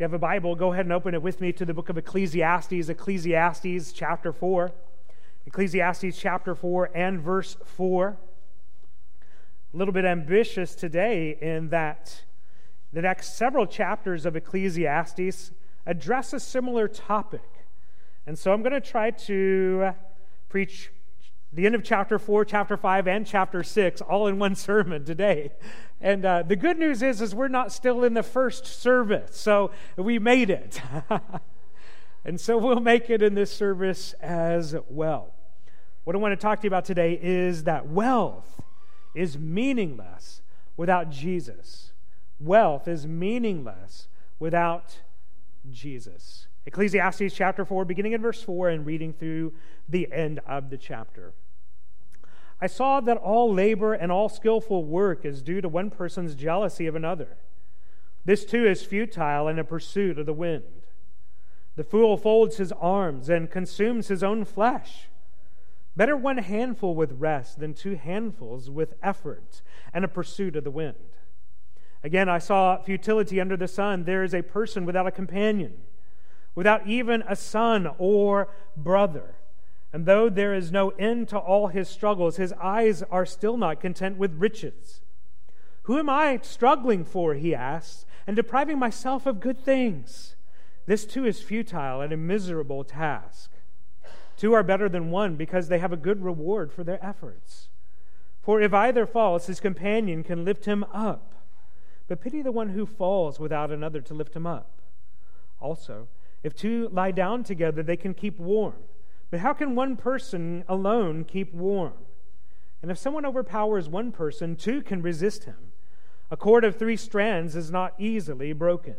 you have a Bible, go ahead and open it with me to the book of Ecclesiastes, Ecclesiastes chapter 4. Ecclesiastes chapter 4 and verse 4. A little bit ambitious today in that the next several chapters of Ecclesiastes address a similar topic. And so I'm going to try to uh, preach the end of chapter 4, chapter 5, and chapter 6 all in one sermon today. And uh, the good news is, is we're not still in the first service, so we made it. and so we'll make it in this service as well. What I want to talk to you about today is that wealth is meaningless without Jesus. Wealth is meaningless without Jesus. Ecclesiastes chapter 4, beginning in verse 4 and reading through the end of the chapter. I saw that all labor and all skillful work is due to one person's jealousy of another. This too is futile and a pursuit of the wind. The fool folds his arms and consumes his own flesh. Better one handful with rest than two handfuls with effort and a pursuit of the wind. Again, I saw futility under the sun. There is a person without a companion, without even a son or brother. And though there is no end to all his struggles, his eyes are still not content with riches. Who am I struggling for, he asks, and depriving myself of good things? This too is futile and a miserable task. Two are better than one because they have a good reward for their efforts. For if either falls, his companion can lift him up. But pity the one who falls without another to lift him up. Also, if two lie down together, they can keep warm. But how can one person alone keep warm? And if someone overpowers one person, two can resist him. A cord of three strands is not easily broken.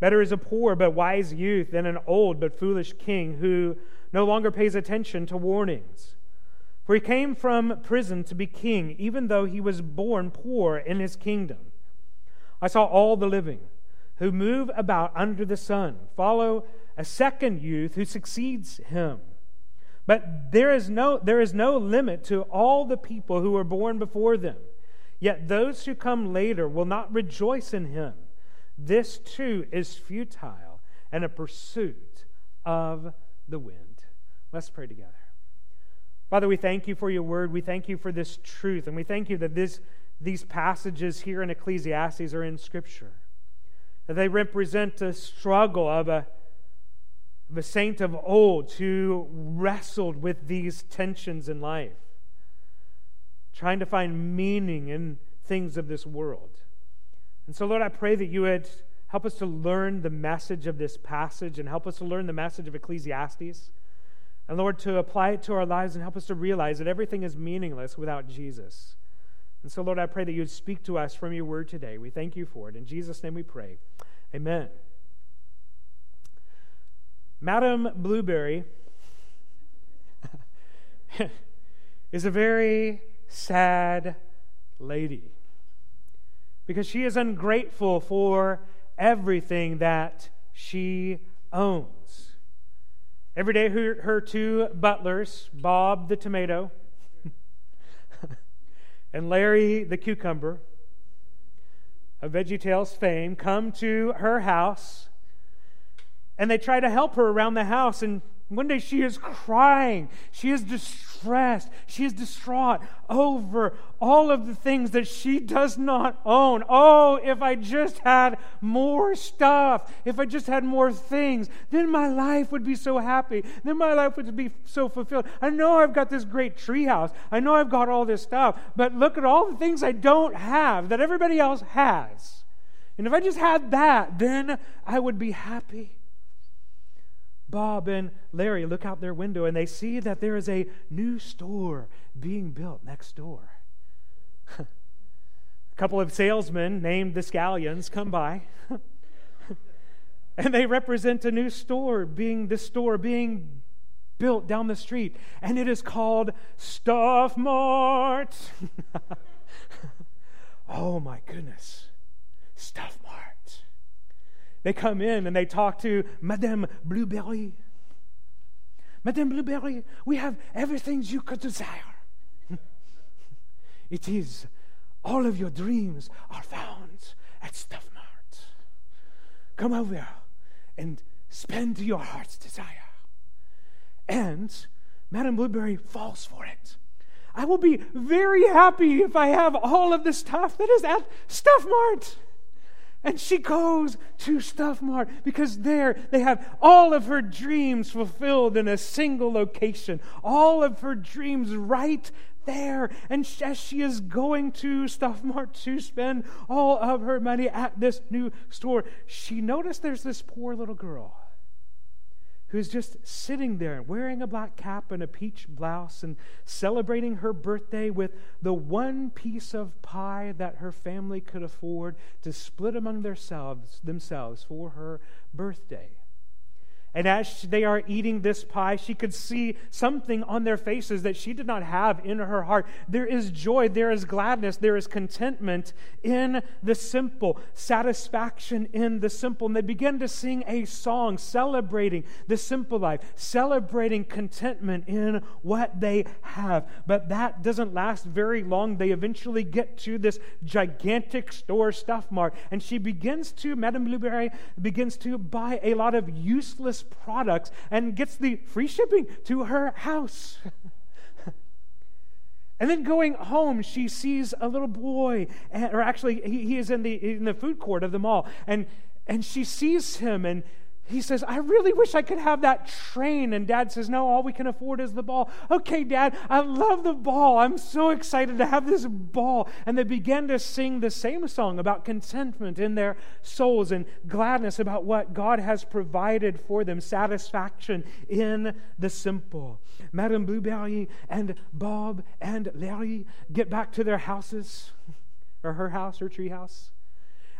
Better is a poor but wise youth than an old but foolish king who no longer pays attention to warnings. For he came from prison to be king, even though he was born poor in his kingdom. I saw all the living who move about under the sun follow a second youth who succeeds him. But there is no, there is no limit to all the people who were born before them. Yet those who come later will not rejoice in him. This too is futile and a pursuit of the wind. Let's pray together. Father, we thank you for your word. We thank you for this truth. And we thank you that this, these passages here in Ecclesiastes are in Scripture. They represent a struggle of a of a saint of old who wrestled with these tensions in life, trying to find meaning in things of this world. And so, Lord, I pray that you would help us to learn the message of this passage and help us to learn the message of Ecclesiastes. And Lord, to apply it to our lives and help us to realize that everything is meaningless without Jesus. And so, Lord, I pray that you would speak to us from your word today. We thank you for it. In Jesus' name we pray. Amen. Madame Blueberry is a very sad lady because she is ungrateful for everything that she owns. Every day, her, her two butlers, Bob the tomato and Larry the cucumber, of VeggieTales fame, come to her house and they try to help her around the house. And one day she is crying. She is distressed. She is distraught over all of the things that she does not own. Oh, if I just had more stuff, if I just had more things, then my life would be so happy. Then my life would be so fulfilled. I know I've got this great treehouse. I know I've got all this stuff. But look at all the things I don't have that everybody else has. And if I just had that, then I would be happy. Bob and Larry look out their window and they see that there is a new store being built next door. a couple of salesmen named the Scallions come by. and they represent a new store being the store being built down the street and it is called Stuff Mart. oh my goodness. Stuff they come in and they talk to Madame Blueberry. Madame Blueberry, we have everything you could desire. it is all of your dreams are found at Stuff Mart. come over and spend your heart's desire. And Madame Blueberry falls for it. I will be very happy if I have all of the stuff that is at Stuff Mart. And she goes to Stuff Mart because there they have all of her dreams fulfilled in a single location. All of her dreams right there. And as she is going to Stuff Mart to spend all of her money at this new store, she noticed there's this poor little girl who's just sitting there wearing a black cap and a peach blouse and celebrating her birthday with the one piece of pie that her family could afford to split among themselves, themselves for her birthday. And as they are eating this pie, she could see something on their faces that she did not have in her heart. There is joy, there is gladness, there is contentment in the simple, satisfaction in the simple. And they begin to sing a song celebrating the simple life, celebrating contentment in what they have. But that doesn't last very long. They eventually get to this gigantic store, Stuff Mart, and she begins to, Madame Blueberry begins to buy a lot of useless products and gets the free shipping to her house. and then going home, she sees a little boy, or actually, he, he is in the, in the food court of the mall, and, and she sees him and he says, I really wish I could have that train. And dad says, No, all we can afford is the ball. Okay, dad, I love the ball. I'm so excited to have this ball. And they began to sing the same song about contentment in their souls and gladness about what God has provided for them, satisfaction in the simple. Madame Blueberry and Bob and Larry get back to their houses, or her house, her tree house.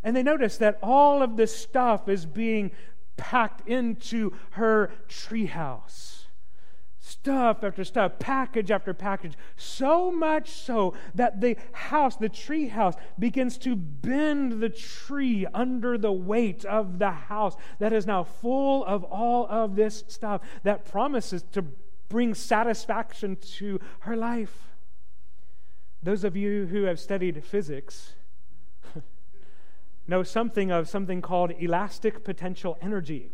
And they notice that all of the stuff is being packed into her treehouse. Stuff after stuff, package after package, so much so that the house, the tree house, begins to bend the tree under the weight of the house that is now full of all of this stuff that promises to bring satisfaction to her life. Those of you who have studied physics, know something of something called elastic potential energy.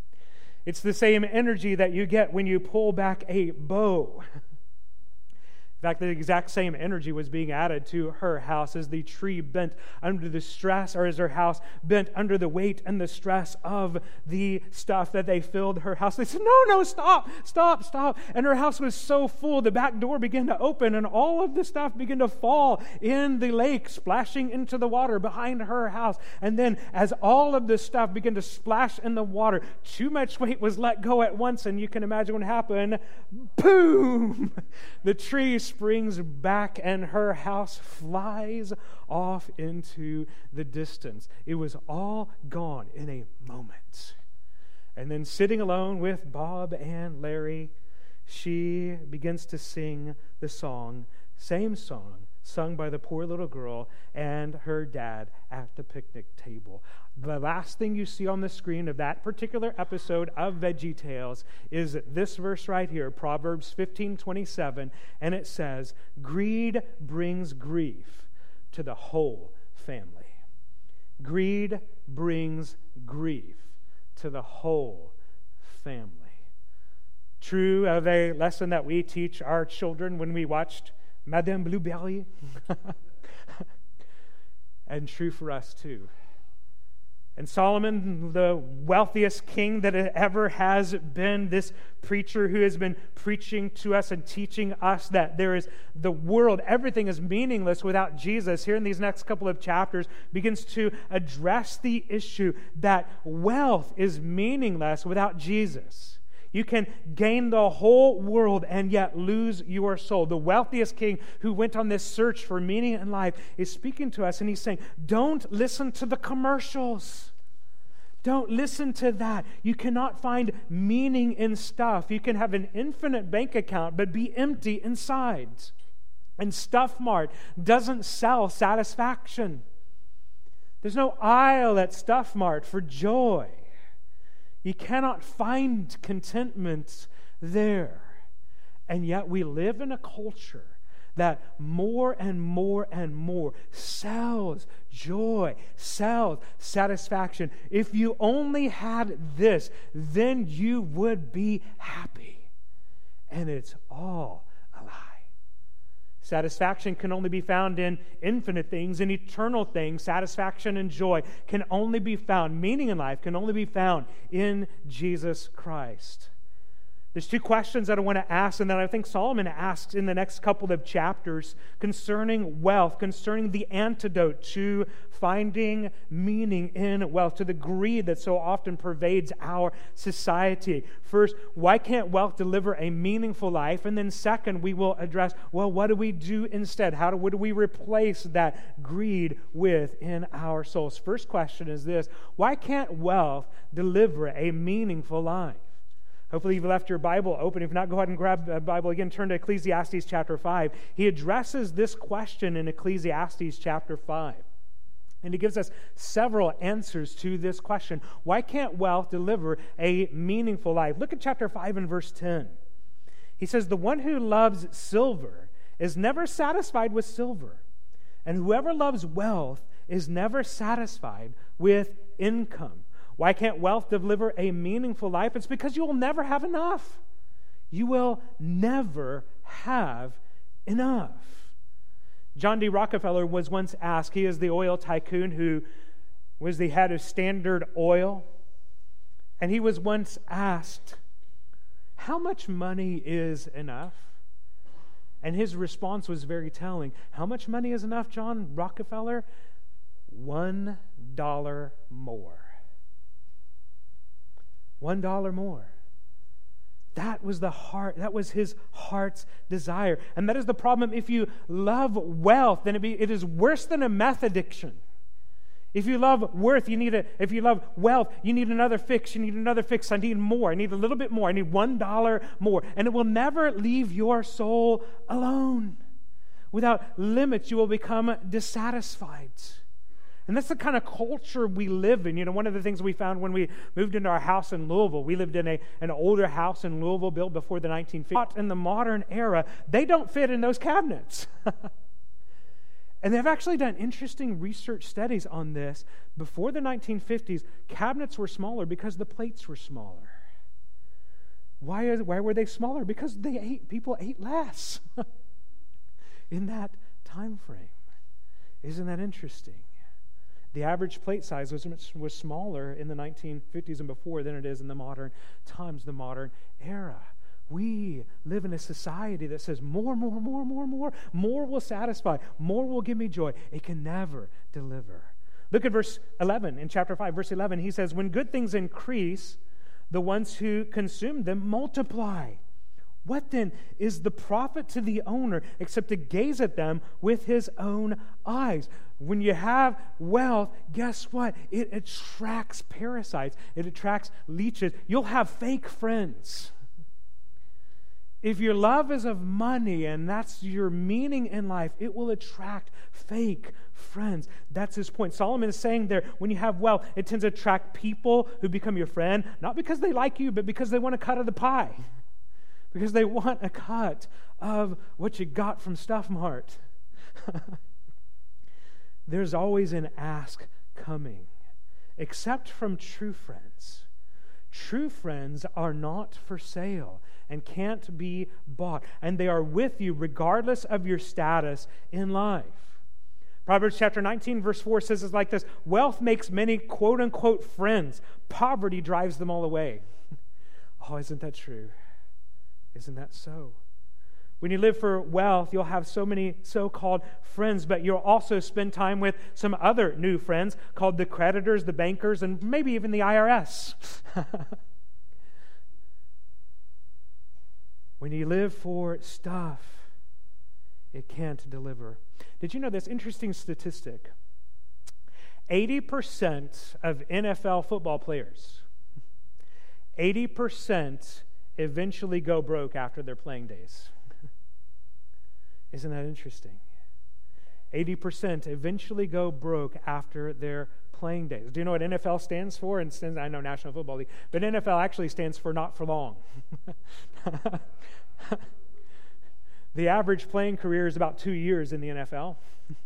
it's the same energy that you get when you pull back a bow. In fact, the exact same energy was being added to her house as the tree bent under the stress, or as her house bent under the weight and the stress of the stuff that they filled her house. They said, No, no, stop, stop, stop. And her house was so full, the back door began to open, and all of the stuff began to fall in the lake, splashing into the water behind her house. And then, as all of this stuff began to splash in the water, too much weight was let go at once, and you can imagine what happened. Boom! The tree springs back and her house flies off into the distance. It was all gone in a moment. And then, sitting alone with Bob and Larry, she begins to sing the song, same song sung by the poor little girl and her dad at the picnic table. The last thing you see on the screen of that particular episode of Veggie Tales is this verse right here, Proverbs 15 27, and it says, Greed brings grief to the whole family. Greed brings grief to the whole family. True of a lesson that we teach our children when we watched Madame Blueberry. and true for us too. And Solomon, the wealthiest king that ever has been, this preacher who has been preaching to us and teaching us that there is the world, everything is meaningless without Jesus, here in these next couple of chapters, begins to address the issue that wealth is meaningless without Jesus. You can gain the whole world and yet lose your soul. The wealthiest king who went on this search for meaning in life is speaking to us and he's saying, Don't listen to the commercials. Don't listen to that. You cannot find meaning in stuff. You can have an infinite bank account, but be empty inside. And Stuff Mart doesn't sell satisfaction. There's no aisle at Stuff Mart for joy. You cannot find contentment there. And yet we live in a culture that more and more and more sells joy, sells satisfaction. If you only had this, then you would be happy. And it's all. Satisfaction can only be found in infinite things, in eternal things. Satisfaction and joy can only be found, meaning in life can only be found in Jesus Christ. There's two questions that I want to ask, and that I think Solomon asks in the next couple of chapters concerning wealth, concerning the antidote to finding meaning in wealth, to the greed that so often pervades our society. First, why can't wealth deliver a meaningful life? And then, second, we will address well, what do we do instead? How do, what do we replace that greed with in our souls? First question is this why can't wealth deliver a meaningful life? Hopefully, you've left your Bible open. If not, go ahead and grab a Bible again. Turn to Ecclesiastes chapter 5. He addresses this question in Ecclesiastes chapter 5. And he gives us several answers to this question. Why can't wealth deliver a meaningful life? Look at chapter 5 and verse 10. He says, The one who loves silver is never satisfied with silver, and whoever loves wealth is never satisfied with income. Why can't wealth deliver a meaningful life? It's because you will never have enough. You will never have enough. John D. Rockefeller was once asked, he is the oil tycoon who was the head of Standard Oil, and he was once asked, How much money is enough? And his response was very telling. How much money is enough, John Rockefeller? One dollar more. One dollar more. That was the heart, that was his heart's desire. And that is the problem. If you love wealth, then it, be, it is worse than a meth addiction. If you love worth, you need a, if you love wealth, you need another fix. You need another fix. I need more. I need a little bit more. I need one dollar more. And it will never leave your soul alone. Without limits, you will become dissatisfied. And that's the kind of culture we live in. You know, one of the things we found when we moved into our house in Louisville, we lived in a, an older house in Louisville built before the 1950s. In the modern era, they don't fit in those cabinets. and they've actually done interesting research studies on this. Before the 1950s, cabinets were smaller because the plates were smaller. Why, is, why were they smaller? Because they ate, people ate less in that time frame. Isn't that interesting? The average plate size was, was smaller in the 1950s and before than it is in the modern times, the modern era. We live in a society that says more, more, more, more, more. More will satisfy. More will give me joy. It can never deliver. Look at verse 11 in chapter 5. Verse 11, he says, When good things increase, the ones who consume them multiply. What then is the profit to the owner except to gaze at them with his own eyes? When you have wealth, guess what? It attracts parasites, it attracts leeches. You'll have fake friends. If your love is of money and that's your meaning in life, it will attract fake friends. That's his point. Solomon is saying there when you have wealth, it tends to attract people who become your friend, not because they like you, but because they want a cut of the pie because they want a cut of what you got from Stuff Mart. There's always an ask coming, except from true friends. True friends are not for sale and can't be bought, and they are with you regardless of your status in life. Proverbs chapter 19, verse 4 says it's like this Wealth makes many quote unquote friends, poverty drives them all away. oh, isn't that true? Isn't that so? When you live for wealth, you'll have so many so called friends, but you'll also spend time with some other new friends called the creditors, the bankers, and maybe even the IRS. when you live for stuff, it can't deliver. Did you know this interesting statistic? 80% of NFL football players, 80% eventually go broke after their playing days. Isn't that interesting? 80% eventually go broke after their playing days. Do you know what NFL stands for? And stands, I know National Football League, but NFL actually stands for not for long. The average playing career is about two years in the NFL.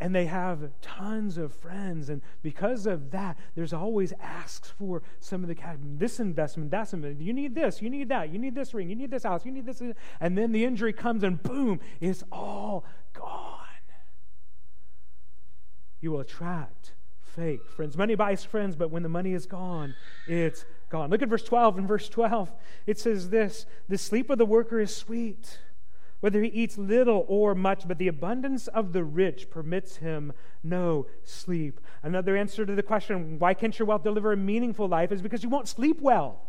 and they have tons of friends. And because of that, there's always asks for some of the cash. This investment, that's investment. You need this, you need that, you need this ring, you need this house, you need this. And then the injury comes and boom, it's all gone. You will attract fake friends. Money buys friends, but when the money is gone, it's gone. Look at verse 12. In verse 12, it says this The sleep of the worker is sweet whether he eats little or much, but the abundance of the rich permits him no sleep. Another answer to the question, why can't your wealth deliver a meaningful life, is because you won't sleep well.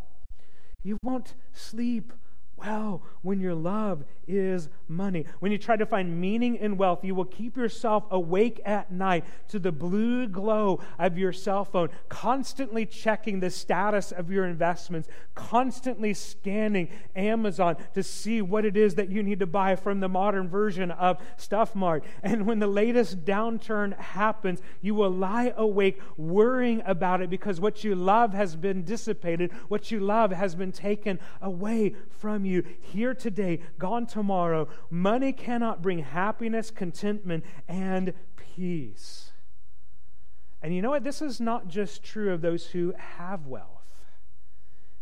You won't sleep well when your love is money. When you try to find meaning in wealth, you will keep yourself awake at night to the blue glow of your cell phone, constantly checking the status of your investments, constantly scanning Amazon to see what it is that you need to buy from the modern version of Stuff Mart. And when the latest downturn happens, you will lie awake worrying about it because what you love has been dissipated, what you love has been taken away from you you here today, gone tomorrow. Money cannot bring happiness, contentment, and peace. And you know what? This is not just true of those who have wealth.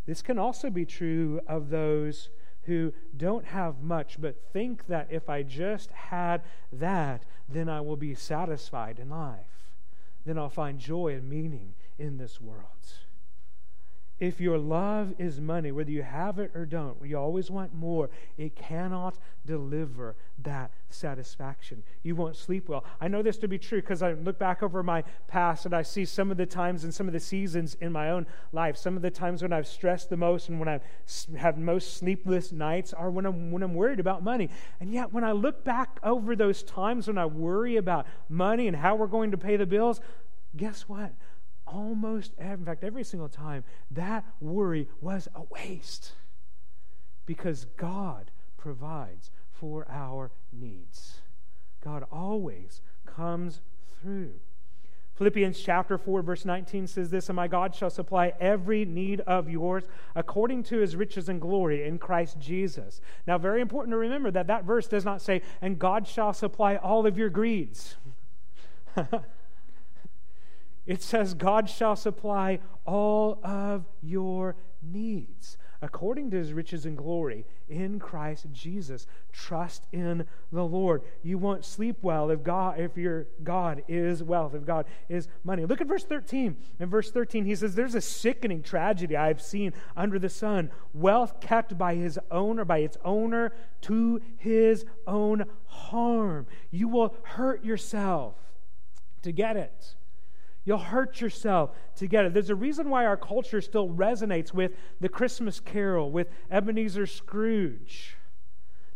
This can also be true of those who don't have much, but think that if I just had that, then I will be satisfied in life. Then I'll find joy and meaning in this world. If your love is money, whether you have it or don't, you always want more, it cannot deliver that satisfaction. You won't sleep well. I know this to be true because I look back over my past and I see some of the times and some of the seasons in my own life, some of the times when I've stressed the most and when I've most sleepless nights are when I'm, when I'm worried about money. And yet, when I look back over those times when I worry about money and how we're going to pay the bills, guess what? Almost, in fact, every single time, that worry was a waste because God provides for our needs. God always comes through. Philippians chapter 4, verse 19 says this And my God shall supply every need of yours according to his riches and glory in Christ Jesus. Now, very important to remember that that verse does not say, And God shall supply all of your greeds. It says, God shall supply all of your needs according to his riches and glory in Christ Jesus. Trust in the Lord. You won't sleep well if God if your God is wealth, if God is money. Look at verse 13. In verse 13, he says, There's a sickening tragedy I've seen under the sun. Wealth kept by his owner, by its owner, to his own harm. You will hurt yourself to get it. You'll hurt yourself to get it. There's a reason why our culture still resonates with the Christmas carol, with Ebenezer Scrooge.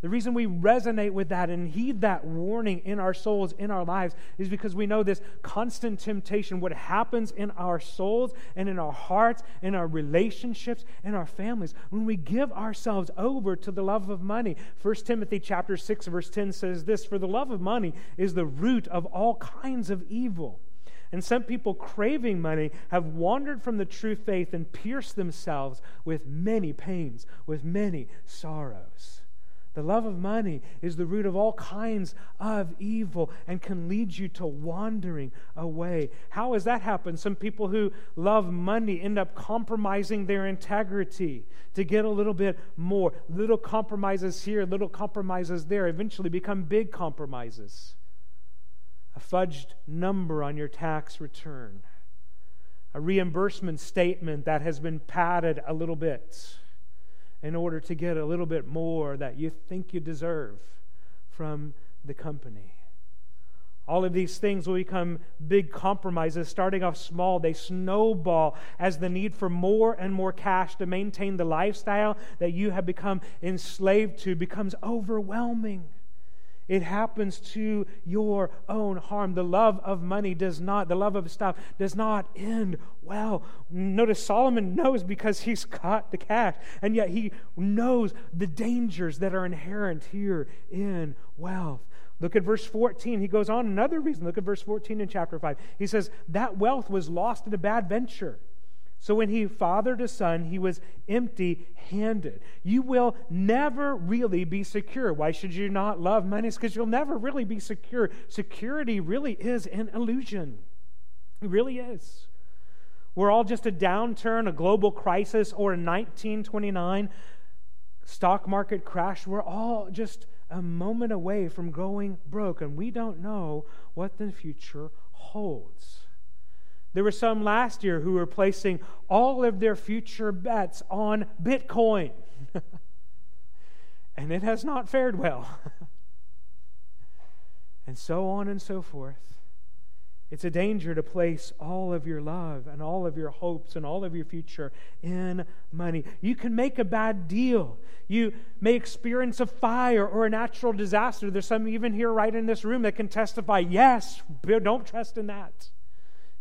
The reason we resonate with that and heed that warning in our souls, in our lives, is because we know this constant temptation, what happens in our souls and in our hearts, in our relationships, in our families, when we give ourselves over to the love of money. 1 Timothy chapter 6, verse 10 says this For the love of money is the root of all kinds of evil. And some people craving money have wandered from the true faith and pierced themselves with many pains, with many sorrows. The love of money is the root of all kinds of evil and can lead you to wandering away. How has that happened? Some people who love money end up compromising their integrity to get a little bit more. Little compromises here, little compromises there, eventually become big compromises a fudged number on your tax return, a reimbursement statement that has been padded a little bit in order to get a little bit more that you think you deserve from the company. All of these things will become big compromises, starting off small. They snowball as the need for more and more cash to maintain the lifestyle that you have become enslaved to becomes overwhelming. It happens to your own harm. The love of money does not, the love of stuff does not end well. Notice Solomon knows because he's got the cash, and yet he knows the dangers that are inherent here in wealth. Look at verse 14. He goes on another reason. Look at verse 14 in chapter 5. He says, That wealth was lost in a bad venture. So when he fathered a son, he was empty handed. You will never really be secure. Why should you not love money? It's because you'll never really be secure. Security really is an illusion. It really is. We're all just a downturn, a global crisis, or a 1929 stock market crash. We're all just a moment away from going broke, and we don't know what the future holds. There were some last year who were placing all of their future bets on Bitcoin. and it has not fared well. and so on and so forth. It's a danger to place all of your love and all of your hopes and all of your future in money. You can make a bad deal. You may experience a fire or a natural disaster. There's some even here right in this room that can testify yes, don't trust in that.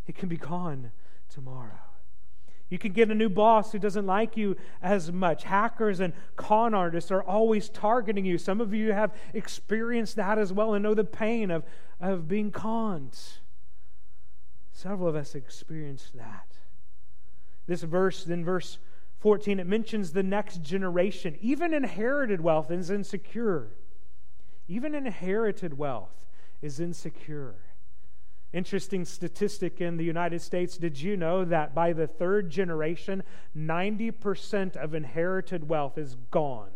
It can be gone tomorrow. You can get a new boss who doesn't like you as much. Hackers and con artists are always targeting you. Some of you have experienced that as well and know the pain of, of being conned. Several of us experienced that. This verse, in verse 14, it mentions the next generation. Even inherited wealth is insecure. Even inherited wealth is insecure. Interesting statistic in the United States. Did you know that by the third generation, 90% of inherited wealth is gone?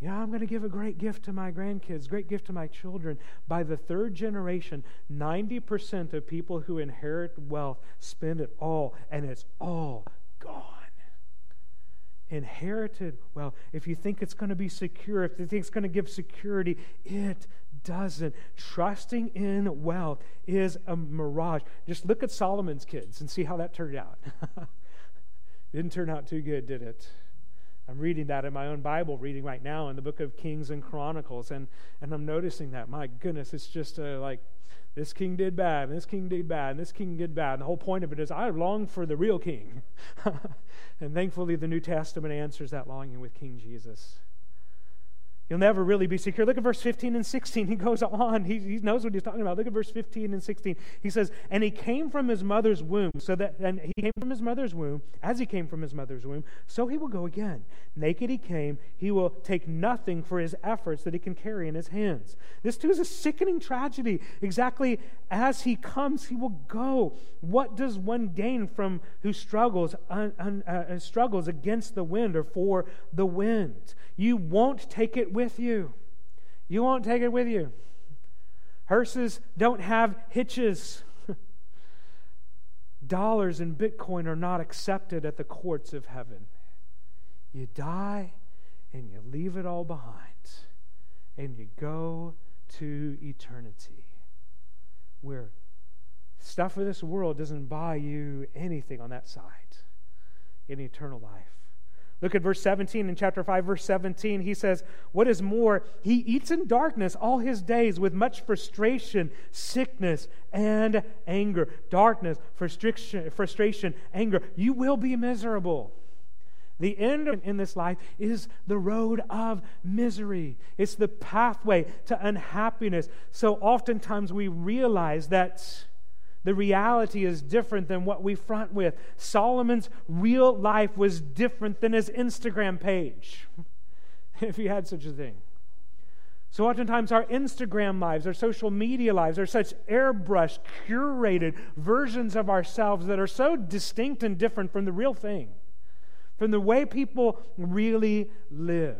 Yeah, I'm going to give a great gift to my grandkids, great gift to my children. By the third generation, 90% of people who inherit wealth spend it all, and it's all gone inherited wealth, if you think it's going to be secure, if you think it's going to give security, it doesn't. Trusting in wealth is a mirage. Just look at Solomon's kids and see how that turned out. Didn't turn out too good, did it? I'm reading that in my own Bible reading right now in the book of Kings and Chronicles, and, and I'm noticing that. My goodness, it's just uh, like this king did bad, and this king did bad, and this king did bad. And the whole point of it is I long for the real king. and thankfully, the New Testament answers that longing with King Jesus. You'll never really be secure. Look at verse 15 and 16. He goes on. He, he knows what he's talking about. Look at verse 15 and 16. He says, And he came from his mother's womb, so that, and he came from his mother's womb, as he came from his mother's womb, so he will go again. Naked he came, he will take nothing for his efforts that he can carry in his hands. This too is a sickening tragedy. Exactly as he comes, he will go. What does one gain from who struggles, un, un, uh, struggles against the wind or for the wind? You won't take it with you. You won't take it with you. Hearses don't have hitches. Dollars and Bitcoin are not accepted at the courts of heaven. You die and you leave it all behind and you go to eternity where stuff of this world doesn't buy you anything on that side in eternal life. Look at verse 17 in chapter 5, verse 17. He says, What is more, he eats in darkness all his days with much frustration, sickness, and anger. Darkness, frustration, frustration, anger. You will be miserable. The end in this life is the road of misery. It's the pathway to unhappiness. So oftentimes we realize that the reality is different than what we front with. Solomon's real life was different than his Instagram page, if he had such a thing. So, oftentimes, our Instagram lives, our social media lives are such airbrushed, curated versions of ourselves that are so distinct and different from the real thing, from the way people really live.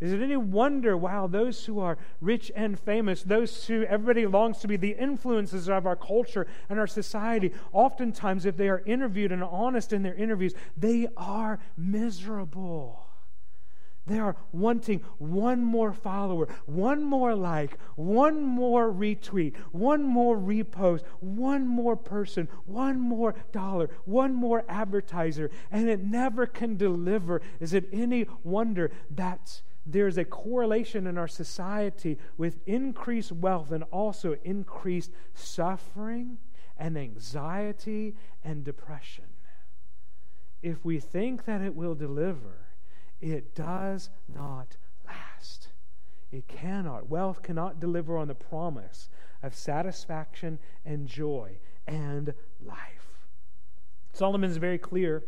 Is it any wonder, wow, those who are rich and famous, those who everybody longs to be the influences of our culture and our society, oftentimes, if they are interviewed and honest in their interviews, they are miserable. They are wanting one more follower, one more like, one more retweet, one more repost, one more person, one more dollar, one more advertiser, and it never can deliver. Is it any wonder that's there's a correlation in our society with increased wealth and also increased suffering and anxiety and depression. If we think that it will deliver, it does not last. It cannot. Wealth cannot deliver on the promise of satisfaction and joy and life. Solomon is very clear,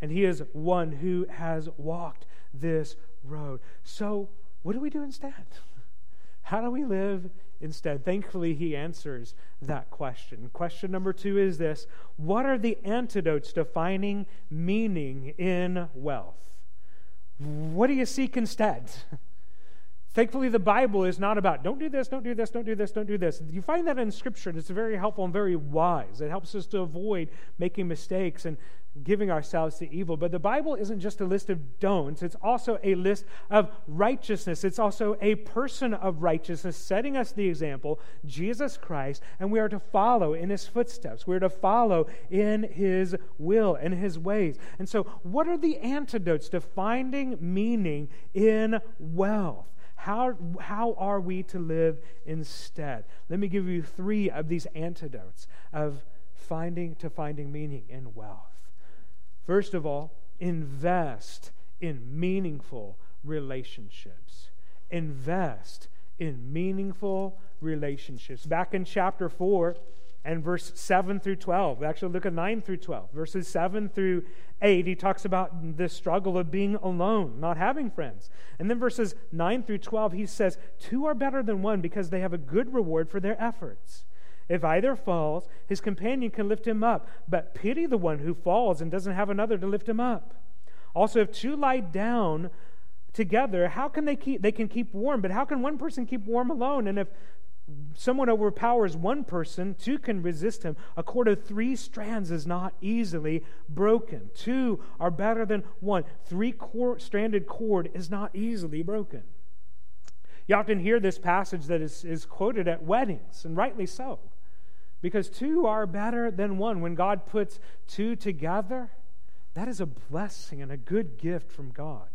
and he is one who has walked this road. So, what do we do instead? How do we live instead? Thankfully, he answers that question. Question number two is this What are the antidotes to finding meaning in wealth? What do you seek instead? Thankfully, the Bible is not about don't do this, don't do this, don't do this, don't do this. You find that in Scripture, and it's very helpful and very wise. It helps us to avoid making mistakes and giving ourselves to evil. But the Bible isn't just a list of don'ts, it's also a list of righteousness. It's also a person of righteousness, setting us the example, Jesus Christ, and we are to follow in his footsteps. We're to follow in his will and his ways. And so, what are the antidotes to finding meaning in wealth? How, how are we to live instead? Let me give you three of these antidotes of finding to finding meaning in wealth. First of all, invest in meaningful relationships. Invest in meaningful relationships. Back in chapter 4, and verse 7 through 12. Actually, look at 9 through 12. Verses 7 through 8, he talks about the struggle of being alone, not having friends. And then verses 9 through 12, he says, Two are better than one because they have a good reward for their efforts. If either falls, his companion can lift him up, but pity the one who falls and doesn't have another to lift him up. Also, if two lie down, together how can they keep they can keep warm but how can one person keep warm alone and if someone overpowers one person, two can resist him. A cord of three strands is not easily broken. Two are better than one. Three stranded cord is not easily broken. You often hear this passage that is, is quoted at weddings, and rightly so, because two are better than one. When God puts two together, that is a blessing and a good gift from God.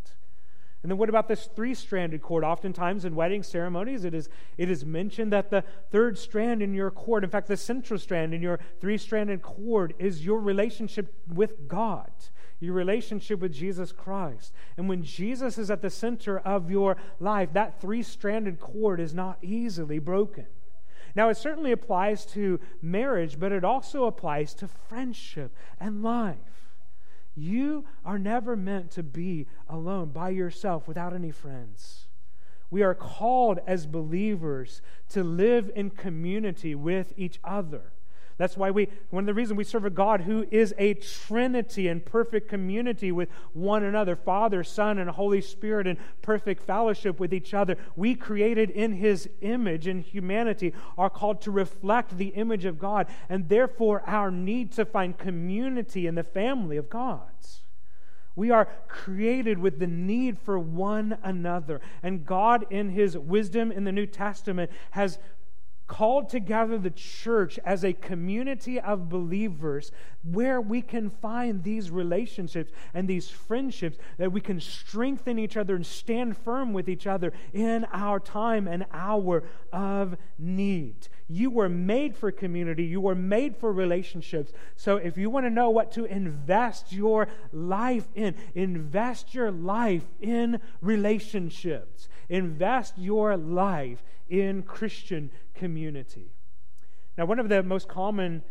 And then what about this three stranded cord? Oftentimes in wedding ceremonies, it is, it is mentioned that the third strand in your cord, in fact, the central strand in your three stranded cord, is your relationship with God, your relationship with Jesus Christ. And when Jesus is at the center of your life, that three stranded cord is not easily broken. Now, it certainly applies to marriage, but it also applies to friendship and life. You are never meant to be alone by yourself without any friends. We are called as believers to live in community with each other. That's why we, one of the reasons we serve a God who is a trinity and perfect community with one another Father, Son, and Holy Spirit in perfect fellowship with each other. We, created in His image in humanity, are called to reflect the image of God, and therefore our need to find community in the family of God's. We are created with the need for one another. And God, in His wisdom in the New Testament, has called together the church as a community of believers where we can find these relationships and these friendships that we can strengthen each other and stand firm with each other in our time and hour of need. You were made for community, you were made for relationships. So if you want to know what to invest your life in, invest your life in relationships. Invest your life in Christian community. Now, one of the most common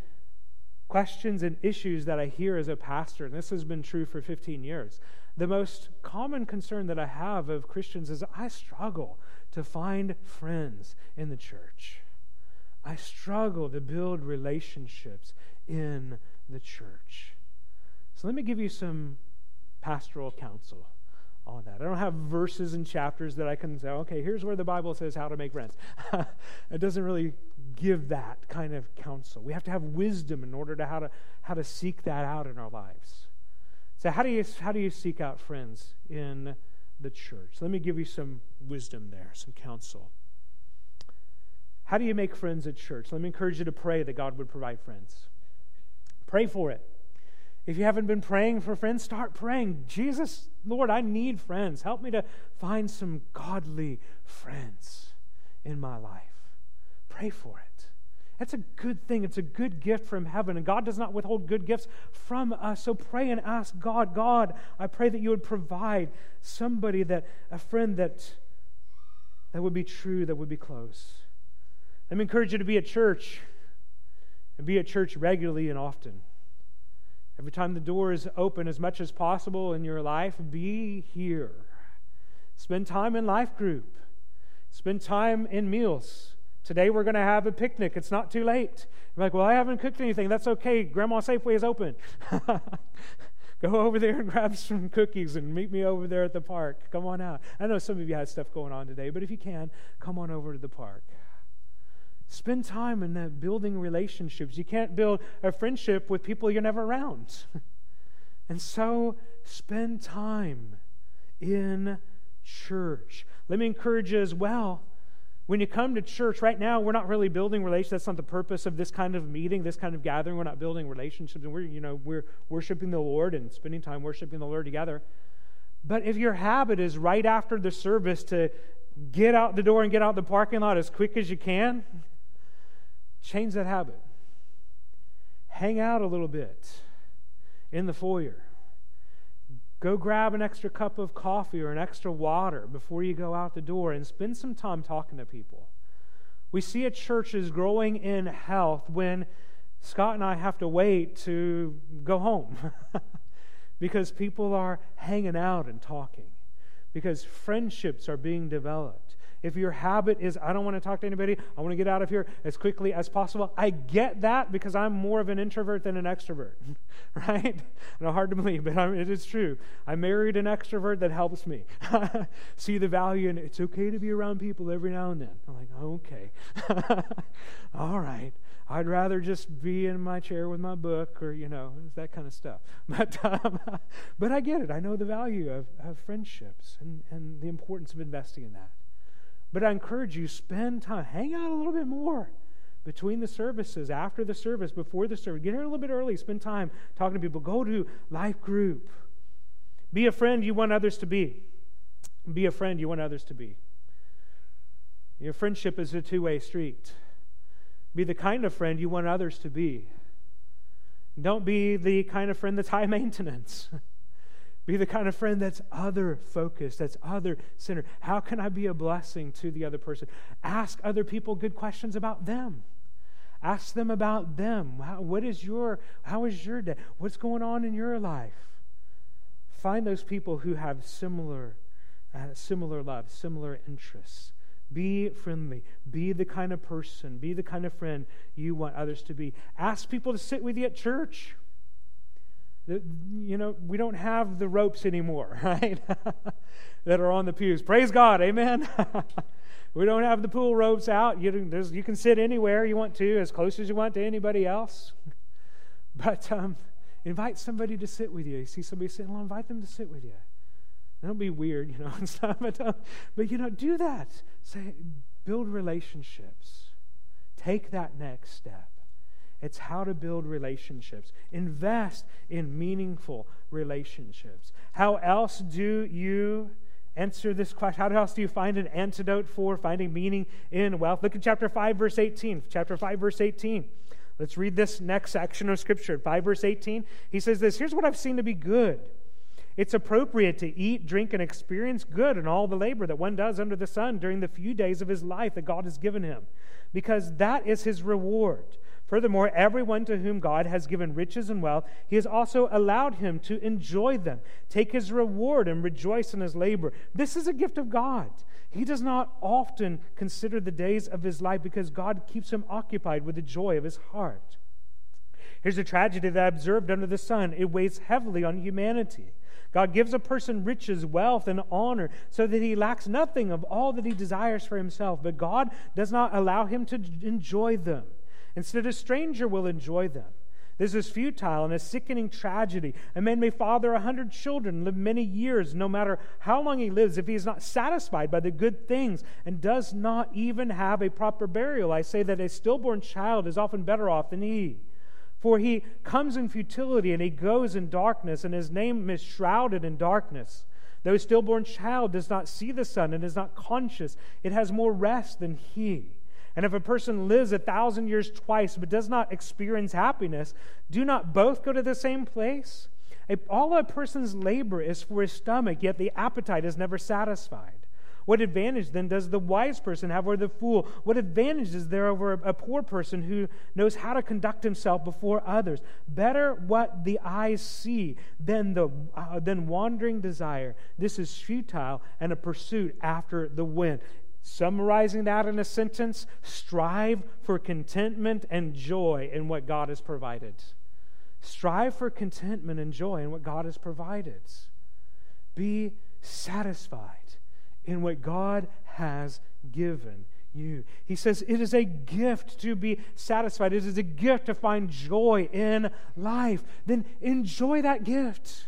questions and issues that I hear as a pastor, and this has been true for 15 years, the most common concern that I have of Christians is I struggle to find friends in the church. I struggle to build relationships in the church. So let me give you some pastoral counsel on that. I don't have verses and chapters that I can say, okay, here's where the Bible says how to make friends. it doesn't really give that kind of counsel. We have to have wisdom in order to how to how to seek that out in our lives. So how do you how do you seek out friends in the church? Let me give you some wisdom there, some counsel. How do you make friends at church? Let me encourage you to pray that God would provide friends. Pray for it. If you haven't been praying for friends, start praying. Jesus, Lord, I need friends. Help me to find some godly friends in my life. Pray for it. That's a good thing. It's a good gift from heaven, and God does not withhold good gifts from us. So pray and ask God, God, I pray that you would provide somebody that, a friend that, that would be true, that would be close. Let me encourage you to be at church and be at church regularly and often. Every time the door is open as much as possible in your life, be here. Spend time in life group. Spend time in meals. Today we're going to have a picnic. It's not too late. You're like, well, I haven't cooked anything. That's okay. Grandma Safeway is open. Go over there and grab some cookies and meet me over there at the park. Come on out. I know some of you had stuff going on today, but if you can, come on over to the park. Spend time in that building relationships. You can't build a friendship with people you're never around. and so spend time in church. Let me encourage you as well. When you come to church, right now, we're not really building relationships. That's not the purpose of this kind of meeting, this kind of gathering. We're not building relationships, and we're, you know, we're worshiping the Lord and spending time worshiping the Lord together. But if your habit is right after the service to get out the door and get out the parking lot as quick as you can, change that habit. Hang out a little bit in the foyer. Go grab an extra cup of coffee or an extra water before you go out the door and spend some time talking to people. We see a church is growing in health when Scott and I have to wait to go home because people are hanging out and talking, because friendships are being developed, if your habit is, I don't want to talk to anybody, I want to get out of here as quickly as possible, I get that because I'm more of an introvert than an extrovert, right? know, hard to believe, but I'm, it is true. I married an extrovert that helps me see the value and. It's okay to be around people every now and then. I'm like, okay. All right. I'd rather just be in my chair with my book or, you know, that kind of stuff. But, um, but I get it. I know the value of, of friendships and, and the importance of investing in that. But I encourage you, spend time, hang out a little bit more between the services, after the service, before the service. Get here a little bit early, spend time talking to people. Go to life group. Be a friend you want others to be. Be a friend you want others to be. Your friendship is a two way street. Be the kind of friend you want others to be. Don't be the kind of friend that's high maintenance. Be the kind of friend that's other focused, that's other centered. How can I be a blessing to the other person? Ask other people good questions about them. Ask them about them. How, what is your, how is your day? What's going on in your life? Find those people who have similar, uh, similar love, similar interests. Be friendly. Be the kind of person, be the kind of friend you want others to be. Ask people to sit with you at church you know, we don't have the ropes anymore, right? that are on the pews. Praise God, amen. we don't have the pool ropes out. You, you can sit anywhere you want to, as close as you want to anybody else. But um, invite somebody to sit with you. You see somebody sitting alone, invite them to sit with you. Don't be weird, you know, and stuff. But, um, but you know, do that. Say, build relationships. Take that next step. It's how to build relationships. Invest in meaningful relationships. How else do you answer this question? How else do you find an antidote for finding meaning in wealth? Look at chapter 5, verse 18. Chapter 5, verse 18. Let's read this next section of Scripture. 5, verse 18. He says this Here's what I've seen to be good. It's appropriate to eat, drink, and experience good in all the labor that one does under the sun during the few days of his life that God has given him, because that is his reward. Furthermore, everyone to whom God has given riches and wealth, he has also allowed him to enjoy them, take his reward, and rejoice in his labor. This is a gift of God. He does not often consider the days of his life because God keeps him occupied with the joy of his heart. Here's a tragedy that I observed under the sun it weighs heavily on humanity. God gives a person riches, wealth, and honor so that he lacks nothing of all that he desires for himself, but God does not allow him to enjoy them. Instead, a stranger will enjoy them. This is futile and a sickening tragedy. A man may father a hundred children, live many years, no matter how long he lives, if he is not satisfied by the good things and does not even have a proper burial. I say that a stillborn child is often better off than he. For he comes in futility and he goes in darkness, and his name is shrouded in darkness. Though a stillborn child does not see the sun and is not conscious, it has more rest than he. And if a person lives a thousand years twice but does not experience happiness, do not both go to the same place? A, all a person's labor is for his stomach, yet the appetite is never satisfied. What advantage then does the wise person have over the fool? What advantage is there over a poor person who knows how to conduct himself before others? Better what the eyes see than, the, uh, than wandering desire. This is futile and a pursuit after the wind. Summarizing that in a sentence strive for contentment and joy in what God has provided. Strive for contentment and joy in what God has provided. Be satisfied in what God has given you. He says it is a gift to be satisfied, it is a gift to find joy in life. Then enjoy that gift.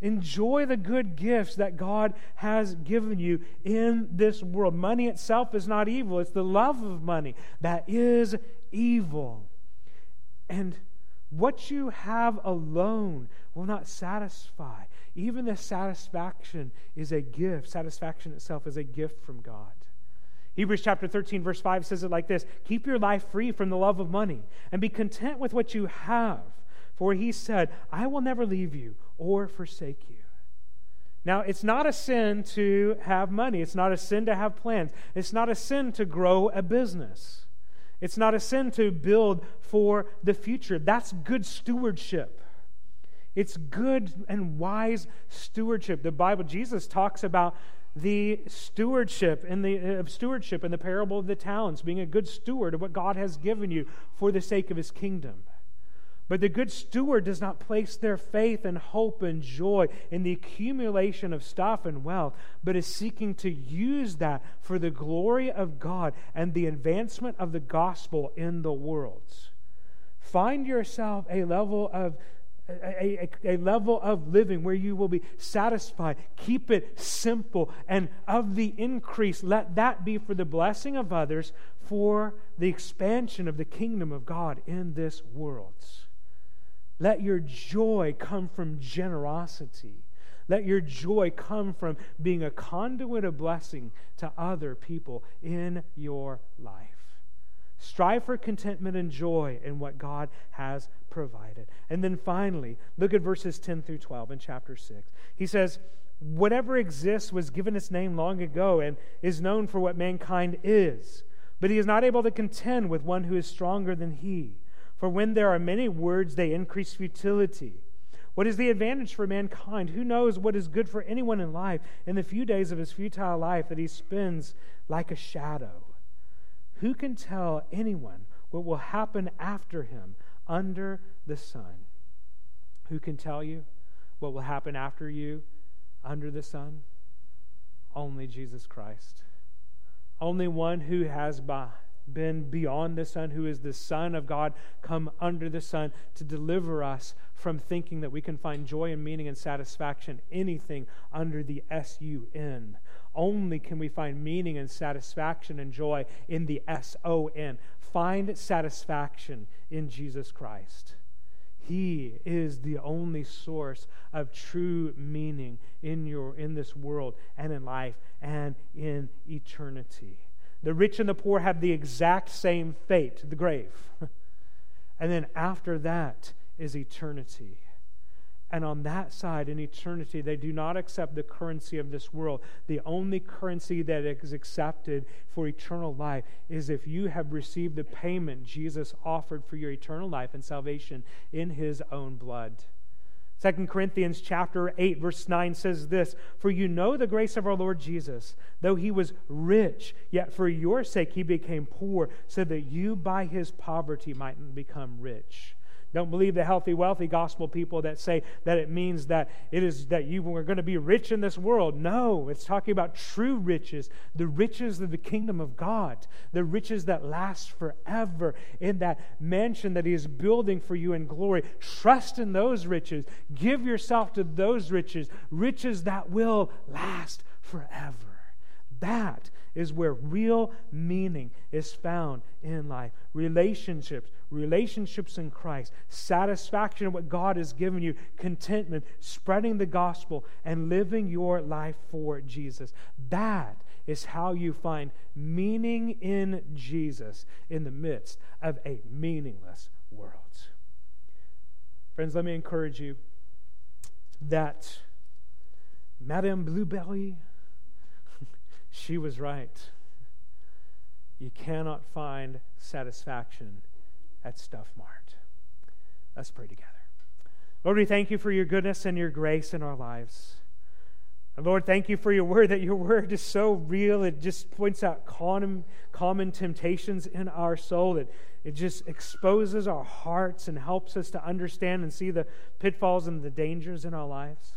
Enjoy the good gifts that God has given you in this world. Money itself is not evil, it's the love of money that is evil. And what you have alone will not satisfy. Even the satisfaction is a gift. Satisfaction itself is a gift from God. Hebrews chapter 13, verse 5 says it like this Keep your life free from the love of money and be content with what you have. For he said, I will never leave you or forsake you. Now, it's not a sin to have money. It's not a sin to have plans. It's not a sin to grow a business. It's not a sin to build for the future. That's good stewardship. It's good and wise stewardship. The Bible, Jesus talks about the stewardship in the uh, stewardship in the parable of the talents, being a good steward of what God has given you for the sake of his kingdom. But the good steward does not place their faith and hope and joy in the accumulation of stuff and wealth, but is seeking to use that for the glory of God and the advancement of the gospel in the world. Find yourself a level of a, a, a, level of living where you will be satisfied. Keep it simple. And of the increase, let that be for the blessing of others, for the expansion of the kingdom of God in this world. Let your joy come from generosity. Let your joy come from being a conduit of blessing to other people in your life. Strive for contentment and joy in what God has provided. And then finally, look at verses 10 through 12 in chapter 6. He says, Whatever exists was given its name long ago and is known for what mankind is. But he is not able to contend with one who is stronger than he. For when there are many words, they increase futility. What is the advantage for mankind? Who knows what is good for anyone in life in the few days of his futile life that he spends like a shadow? Who can tell anyone what will happen after him under the sun? Who can tell you what will happen after you under the sun? Only Jesus Christ. Only one who has by been beyond the sun, who is the Son of God, come under the sun to deliver us from thinking that we can find joy and meaning and satisfaction anything under the S U N. Only can we find meaning and satisfaction and joy in the S O N. Find satisfaction in Jesus Christ. He is the only source of true meaning in your in this world and in life and in eternity. The rich and the poor have the exact same fate, the grave. and then after that is eternity. And on that side, in eternity, they do not accept the currency of this world. The only currency that is accepted for eternal life is if you have received the payment Jesus offered for your eternal life and salvation in his own blood. 2 Corinthians chapter 8 verse 9 says this, "For you know the grace of our Lord Jesus, though he was rich, yet for your sake he became poor, so that you by his poverty might become rich." Don't believe the healthy, wealthy gospel people that say that it means that it is that you are going to be rich in this world. No, it's talking about true riches, the riches of the kingdom of God, the riches that last forever in that mansion that He is building for you in glory. Trust in those riches. Give yourself to those riches, riches that will last forever. That is where real meaning is found in life. Relationships, relationships in Christ, satisfaction in what God has given you, contentment, spreading the gospel, and living your life for Jesus. That is how you find meaning in Jesus in the midst of a meaningless world. Friends, let me encourage you that Madame Blueberry she was right. You cannot find satisfaction at Stuff Mart. Let's pray together. Lord, we thank you for your goodness and your grace in our lives. And Lord, thank you for your word, that your word is so real. It just points out common, common temptations in our soul. That it just exposes our hearts and helps us to understand and see the pitfalls and the dangers in our lives.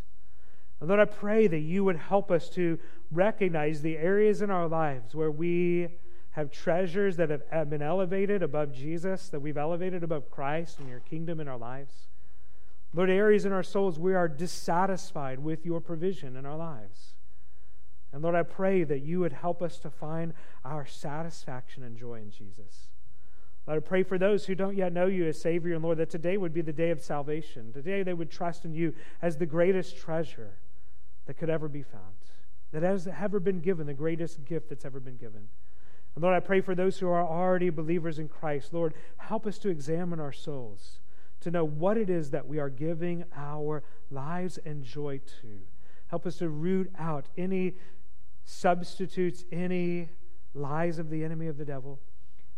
And Lord, I pray that you would help us to recognize the areas in our lives where we have treasures that have been elevated above Jesus, that we've elevated above Christ and your kingdom in our lives. Lord, areas in our souls we are dissatisfied with your provision in our lives. And Lord, I pray that you would help us to find our satisfaction and joy in Jesus. Lord, I pray for those who don't yet know you as Savior and Lord, that today would be the day of salvation. Today they would trust in you as the greatest treasure that could ever be found, that has ever been given, the greatest gift that's ever been given. And Lord, I pray for those who are already believers in Christ. Lord, help us to examine our souls, to know what it is that we are giving our lives and joy to. Help us to root out any substitutes, any lies of the enemy of the devil,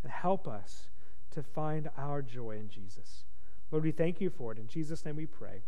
and help us to find our joy in Jesus. Lord, we thank you for it. In Jesus' name we pray.